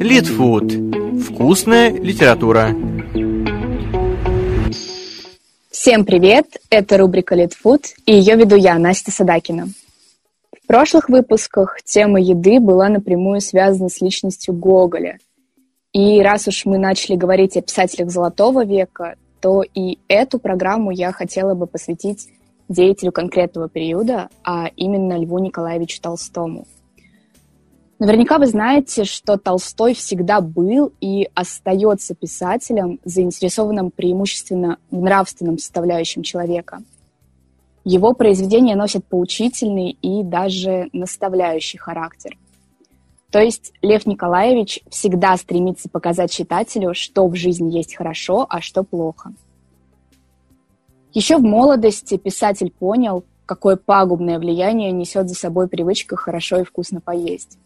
Литфуд. Вкусная литература. Всем привет! Это рубрика Литфуд, и ее веду я, Настя Садакина. В прошлых выпусках тема еды была напрямую связана с личностью Гоголя. И раз уж мы начали говорить о писателях Золотого века, то и эту программу я хотела бы посвятить деятелю конкретного периода, а именно Льву Николаевичу Толстому – Наверняка вы знаете, что Толстой всегда был и остается писателем, заинтересованным преимущественно в нравственном составляющем человека. Его произведения носят поучительный и даже наставляющий характер. То есть Лев Николаевич всегда стремится показать читателю, что в жизни есть хорошо, а что плохо. Еще в молодости писатель понял, какое пагубное влияние несет за собой привычка хорошо и вкусно поесть.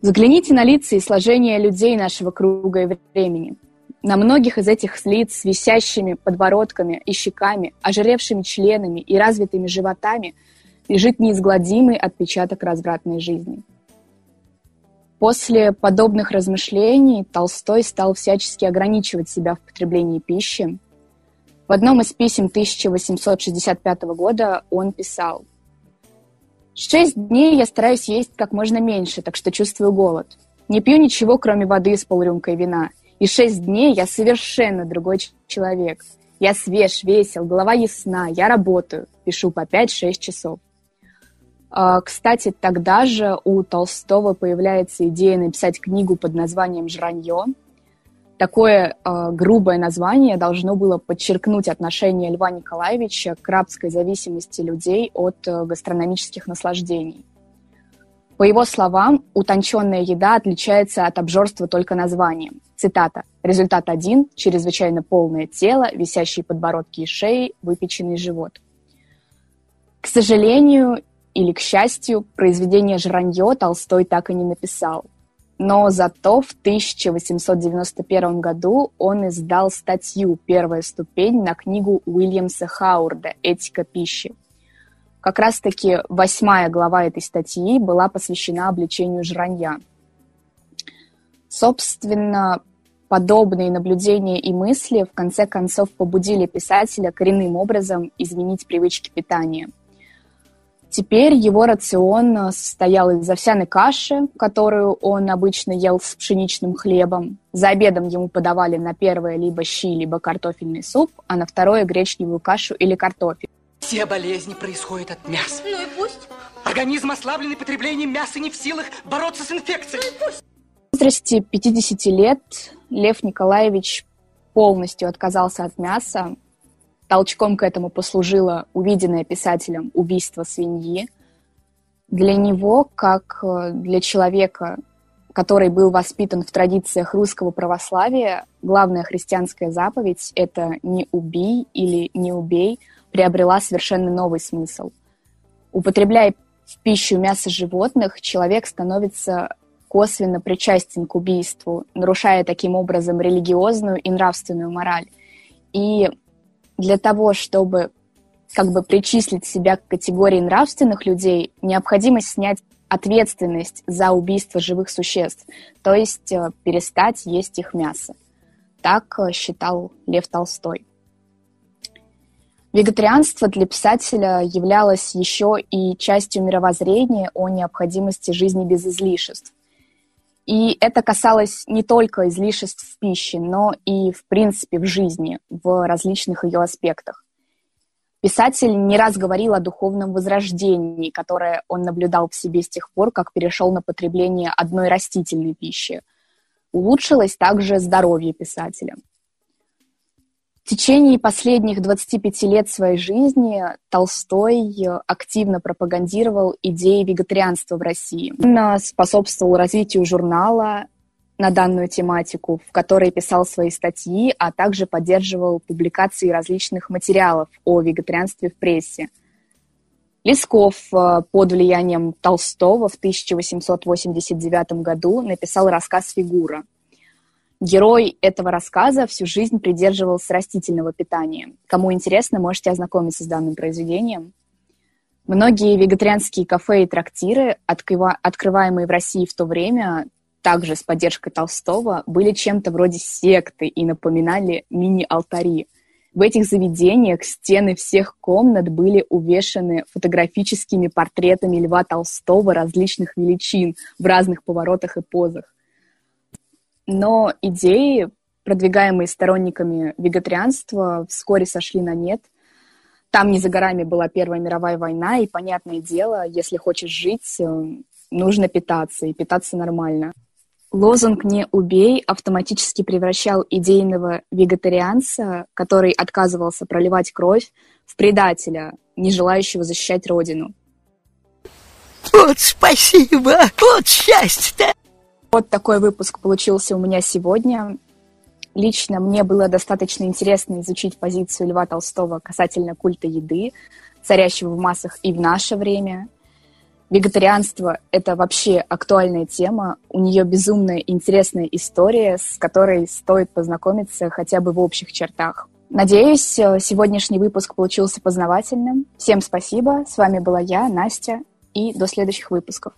Взгляните на лица и сложение людей нашего круга и времени. На многих из этих лиц с висящими подбородками и щеками, ожиревшими членами и развитыми животами лежит неизгладимый отпечаток развратной жизни. После подобных размышлений Толстой стал всячески ограничивать себя в потреблении пищи. В одном из писем 1865 года он писал – Шесть дней я стараюсь есть как можно меньше, так что чувствую голод. Не пью ничего, кроме воды с полрюмкой вина. И шесть дней я совершенно другой человек. Я свеж, весел, голова ясна, я работаю, пишу по 5-6 часов. А, кстати, тогда же у Толстого появляется идея написать книгу под названием «Жранье», Такое э, грубое название должно было подчеркнуть отношение Льва Николаевича к рабской зависимости людей от э, гастрономических наслаждений. По его словам, утонченная еда отличается от обжорства только названием. Цитата. «Результат один – чрезвычайно полное тело, висящие подбородки и шеи, выпеченный живот». К сожалению или к счастью, произведение «Жранье» Толстой так и не написал – но зато в 1891 году он издал статью «Первая ступень» на книгу Уильямса Хаурда «Этика пищи». Как раз-таки восьмая глава этой статьи была посвящена обличению жранья. Собственно, подобные наблюдения и мысли в конце концов побудили писателя коренным образом изменить привычки питания – Теперь его рацион э, состоял из овсяной каши, которую он обычно ел с пшеничным хлебом. За обедом ему подавали на первое либо щи, либо картофельный суп, а на второе гречневую кашу или картофель. Все болезни происходят от мяса. Ну и пусть. Организм, ослабленный потреблением мяса, не в силах бороться с инфекцией. Ну и пусть. В возрасте 50 лет Лев Николаевич полностью отказался от мяса, Толчком к этому послужило увиденное писателем убийство свиньи. Для него, как э, для человека, который был воспитан в традициях русского православия, главная христианская заповедь «это не убей» или «не убей» приобрела совершенно новый смысл. Употребляя в пищу мясо животных, человек становится косвенно причастен к убийству, нарушая таким образом религиозную и нравственную мораль. И для того, чтобы как бы причислить себя к категории нравственных людей, необходимо снять ответственность за убийство живых существ, то есть э, перестать есть их мясо. Так э, считал Лев Толстой. Вегетарианство для писателя являлось еще и частью мировоззрения о необходимости жизни без излишеств. И это касалось не только излишеств в пище, но и, в принципе, в жизни, в различных ее аспектах. Писатель не раз говорил о духовном возрождении, которое он наблюдал в себе с тех пор, как перешел на потребление одной растительной пищи. Улучшилось также здоровье писателя. В течение последних 25 лет своей жизни Толстой активно пропагандировал идеи вегетарианства в России. Он способствовал развитию журнала на данную тематику, в которой писал свои статьи, а также поддерживал публикации различных материалов о вегетарианстве в прессе. Лесков э, под влиянием Толстого в 1889 году написал рассказ «Фигура», Герой этого рассказа всю жизнь придерживался растительного питания. Кому интересно, можете ознакомиться с данным произведением. Многие вегетарианские кафе и трактиры, открываемые в России в то время, также с поддержкой Толстого, были чем-то вроде секты и напоминали мини-алтари. В этих заведениях стены всех комнат были увешаны фотографическими портретами Льва Толстого различных величин в разных поворотах и позах. Но идеи, продвигаемые сторонниками вегетарианства, вскоре сошли на нет. Там не за горами была Первая мировая война, и, понятное дело, если хочешь жить, э, нужно питаться, и питаться нормально. Лозунг «Не убей» автоматически превращал идейного вегетарианца, который отказывался проливать кровь, в предателя, не желающего защищать родину. Вот спасибо, вот счастье-то! Вот такой выпуск получился у меня сегодня. Лично мне было достаточно интересно изучить позицию Льва Толстого касательно культа еды, царящего в массах и в наше время. Вегетарианство — это вообще актуальная тема. У нее безумная интересная история, с которой стоит познакомиться хотя бы в общих чертах. Надеюсь, сегодняшний выпуск получился познавательным. Всем спасибо. С вами была я, Настя, и до следующих выпусков.